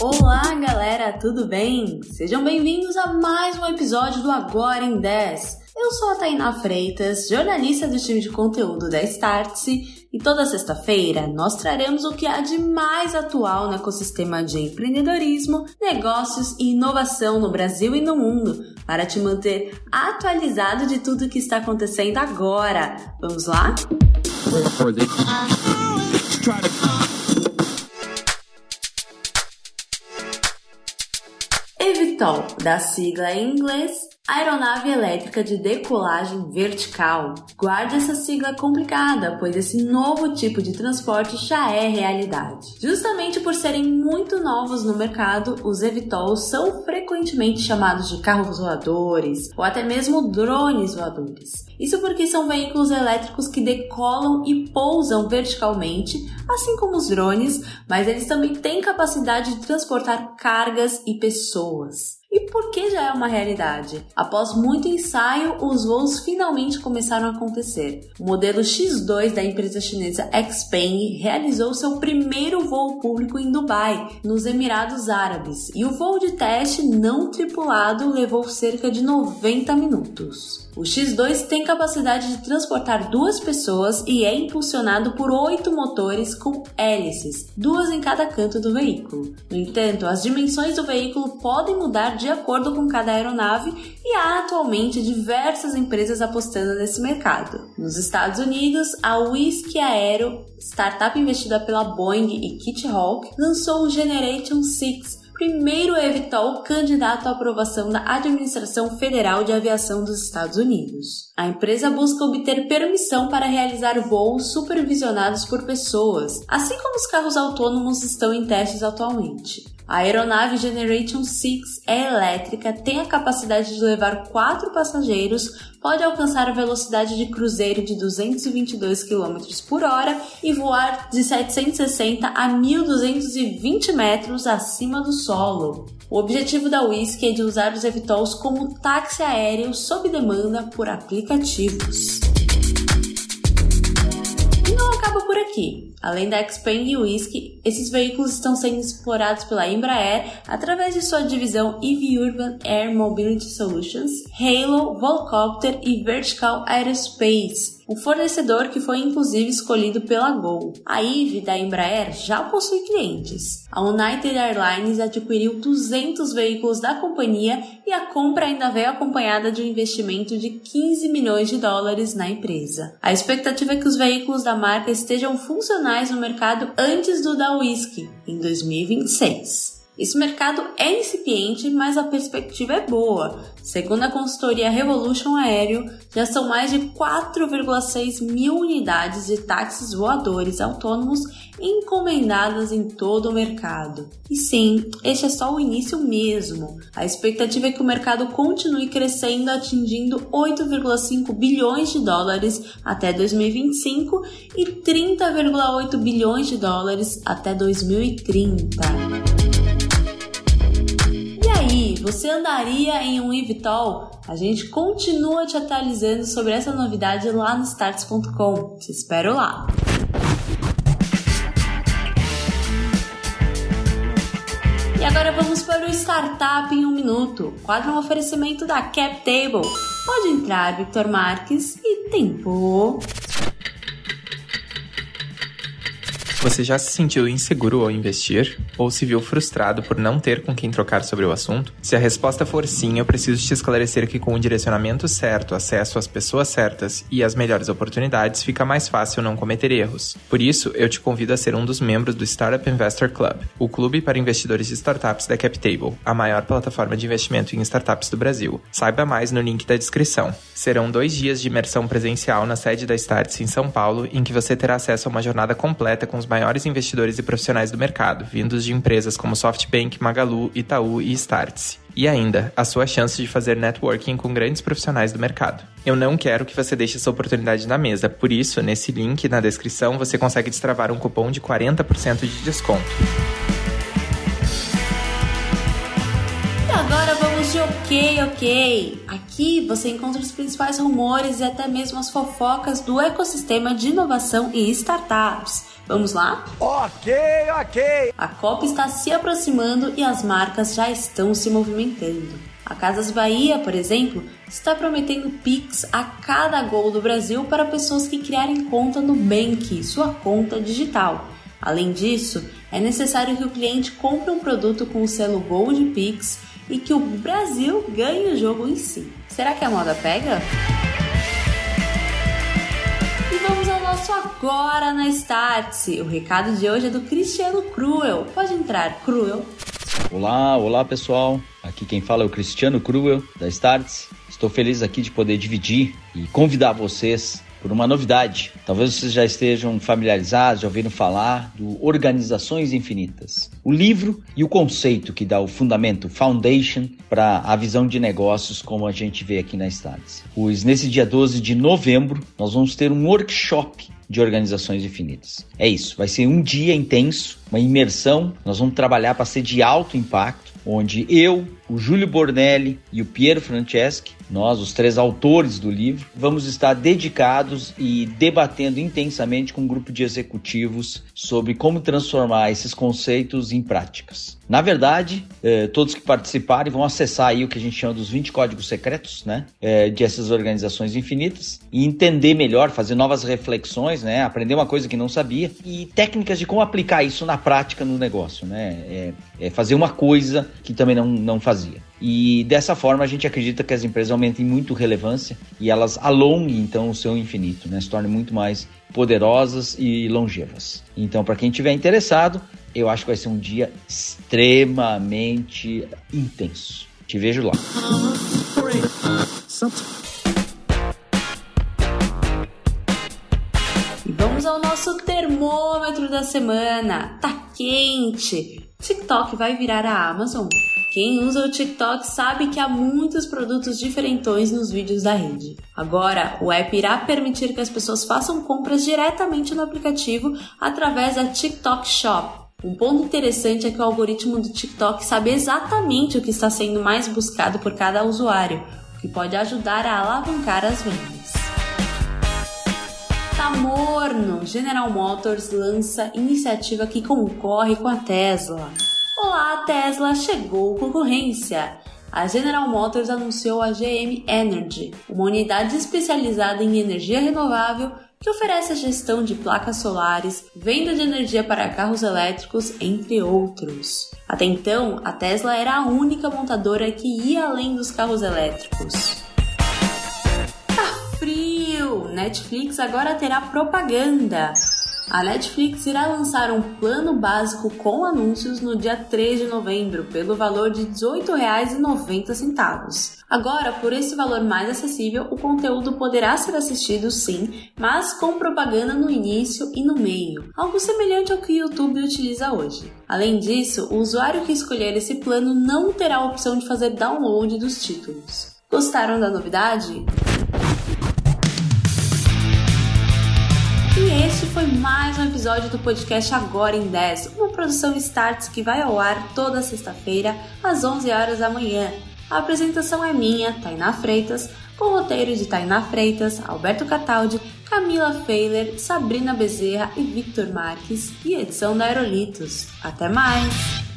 Olá, galera, tudo bem? Sejam bem-vindos a mais um episódio do Agora em 10. Eu sou a Tainá Freitas, jornalista do time de conteúdo da Startse, e toda sexta-feira nós traremos o que há de mais atual no ecossistema de empreendedorismo, negócios e inovação no Brasil e no mundo, para te manter atualizado de tudo que está acontecendo agora. Vamos lá? Evitol, da sigla em inglês Aeronave elétrica de decolagem vertical. Guarde essa sigla complicada, pois esse novo tipo de transporte já é realidade. Justamente por serem muito novos no mercado, os eVTOLs são frequentemente chamados de carros voadores ou até mesmo drones voadores. Isso porque são veículos elétricos que decolam e pousam verticalmente, assim como os drones, mas eles também têm capacidade de transportar cargas e pessoas. E por que já é uma realidade? Após muito ensaio, os voos finalmente começaram a acontecer. O modelo X2 da empresa chinesa Xpeng realizou seu primeiro voo público em Dubai, nos Emirados Árabes, e o voo de teste não tripulado levou cerca de 90 minutos. O X2 tem capacidade de transportar duas pessoas e é impulsionado por oito motores com hélices, duas em cada canto do veículo. No entanto, as dimensões do veículo podem mudar de acordo com cada aeronave e há atualmente diversas empresas apostando nesse mercado. Nos Estados Unidos, a Whiskey Aero, startup investida pela Boeing e Kitty lançou o Generation 6 primeiro evitou o candidato à aprovação da Administração Federal de Aviação dos Estados Unidos. A empresa busca obter permissão para realizar voos supervisionados por pessoas, assim como os carros autônomos estão em testes atualmente. A aeronave Generation 6 é elétrica, tem a capacidade de levar quatro passageiros, pode alcançar a velocidade de cruzeiro de 222 km por hora e voar de 760 a 1.220 metros acima do solo. O objetivo da Whisky é de usar os eVTOLs como táxi aéreo sob demanda por aplicativos. Acaba por aqui. Além da Xpeng e Whisky, esses veículos estão sendo explorados pela Embraer através de sua divisão EV Urban Air Mobility Solutions, Halo, Volcopter e Vertical Aerospace, um fornecedor que foi inclusive escolhido pela Gol. A IVE da Embraer já possui clientes. A United Airlines adquiriu 200 veículos da companhia e a compra ainda veio acompanhada de um investimento de 15 milhões de dólares na empresa. A expectativa é que os veículos da marca estejam funcionais no mercado antes do da Whisky, em 2026. Esse mercado é incipiente, mas a perspectiva é boa. Segundo a consultoria Revolution Aéreo, já são mais de 4,6 mil unidades de táxis voadores autônomos encomendadas em todo o mercado. E sim, este é só o início mesmo. A expectativa é que o mercado continue crescendo, atingindo 8,5 bilhões de dólares até 2025 e 30,8 bilhões de dólares até 2030 você andaria em um eVTOL? A gente continua te atualizando sobre essa novidade lá no starts.com. Te espero lá! E agora vamos para o Startup em um Minuto, quadro um oferecimento da CapTable. Pode entrar, Victor Marques, e tempo! Você já se sentiu inseguro ao investir? Ou se viu frustrado por não ter com quem trocar sobre o assunto? Se a resposta for sim, eu preciso te esclarecer que com o direcionamento certo, acesso às pessoas certas e às melhores oportunidades, fica mais fácil não cometer erros. Por isso, eu te convido a ser um dos membros do Startup Investor Club, o clube para investidores de startups da CapTable, a maior plataforma de investimento em startups do Brasil. Saiba mais no link da descrição. Serão dois dias de imersão presencial na sede da Starts em São Paulo, em que você terá acesso a uma jornada completa com os maiores investidores e profissionais do mercado, vindos de empresas como SoftBank, Magalu, Itaú e Startse. E ainda, a sua chance de fazer networking com grandes profissionais do mercado. Eu não quero que você deixe essa oportunidade na mesa, por isso, nesse link na descrição você consegue destravar um cupom de 40% de desconto. E agora vamos de ok, ok. Aqui você encontra os principais rumores e até mesmo as fofocas do ecossistema de inovação e startups. Vamos lá? Ok, ok. A Copa está se aproximando e as marcas já estão se movimentando. A Casas Bahia, por exemplo, está prometendo Pix a cada gol do Brasil para pessoas que criarem conta no Bank, sua conta digital. Além disso, é necessário que o cliente compre um produto com o selo Gold Pix e que o Brasil ganhe o jogo em si. Será que a moda pega? Agora na Startse. O recado de hoje é do Cristiano Cruel. Pode entrar, Cruel. Olá, olá pessoal. Aqui quem fala é o Cristiano Cruel da Startse. Estou feliz aqui de poder dividir e convidar vocês por uma novidade. Talvez vocês já estejam familiarizados, já ouviram falar do Organizações Infinitas. O livro e o conceito que dá o fundamento, foundation, para a visão de negócios como a gente vê aqui na Stades. Pois nesse dia 12 de novembro, nós vamos ter um workshop de organizações infinitas. É isso, vai ser um dia intenso, uma imersão. Nós vamos trabalhar para ser de alto impacto, onde eu, o Júlio Bornelli e o Piero Franceschi nós, os três autores do livro, vamos estar dedicados e debatendo intensamente com um grupo de executivos sobre como transformar esses conceitos em práticas. Na verdade, eh, todos que participarem vão acessar aí o que a gente chama dos 20 códigos secretos, né, eh, de essas organizações infinitas e entender melhor, fazer novas reflexões, né, aprender uma coisa que não sabia e técnicas de como aplicar isso na prática no negócio, né, é, é fazer uma coisa que também não, não fazia. E dessa forma a gente acredita que as empresas aumentem muito relevância e elas alonguem então o seu infinito, né? se tornem muito mais poderosas e longevas. Então, para quem estiver interessado, eu acho que vai ser um dia extremamente intenso. Te vejo lá. E vamos ao nosso termômetro da semana. Tá quente. TikTok vai virar a Amazon? Quem usa o TikTok sabe que há muitos produtos diferentões nos vídeos da rede. Agora, o app irá permitir que as pessoas façam compras diretamente no aplicativo através da TikTok Shop. Um ponto interessante é que o algoritmo do TikTok sabe exatamente o que está sendo mais buscado por cada usuário, o que pode ajudar a alavancar as vendas. Tá morno! General Motors lança iniciativa que concorre com a Tesla. Olá, Tesla chegou concorrência. A General Motors anunciou a GM Energy, uma unidade especializada em energia renovável que oferece a gestão de placas solares, venda de energia para carros elétricos, entre outros. Até então, a Tesla era a única montadora que ia além dos carros elétricos. Tá frio! Netflix agora terá propaganda a Netflix irá lançar um plano básico com anúncios no dia 3 de novembro, pelo valor de R$ 18,90. Agora, por esse valor mais acessível, o conteúdo poderá ser assistido sim, mas com propaganda no início e no meio, algo semelhante ao que o YouTube utiliza hoje. Além disso, o usuário que escolher esse plano não terá a opção de fazer download dos títulos. Gostaram da novidade? E este foi mais um episódio do podcast Agora em 10, uma produção Starts que vai ao ar toda sexta-feira às 11 horas da manhã. A apresentação é minha, Tainá Freitas, com roteiro de Tainá Freitas, Alberto Cataldi, Camila Feiler, Sabrina Bezerra e Victor Marques e edição da Aerolitos. Até mais!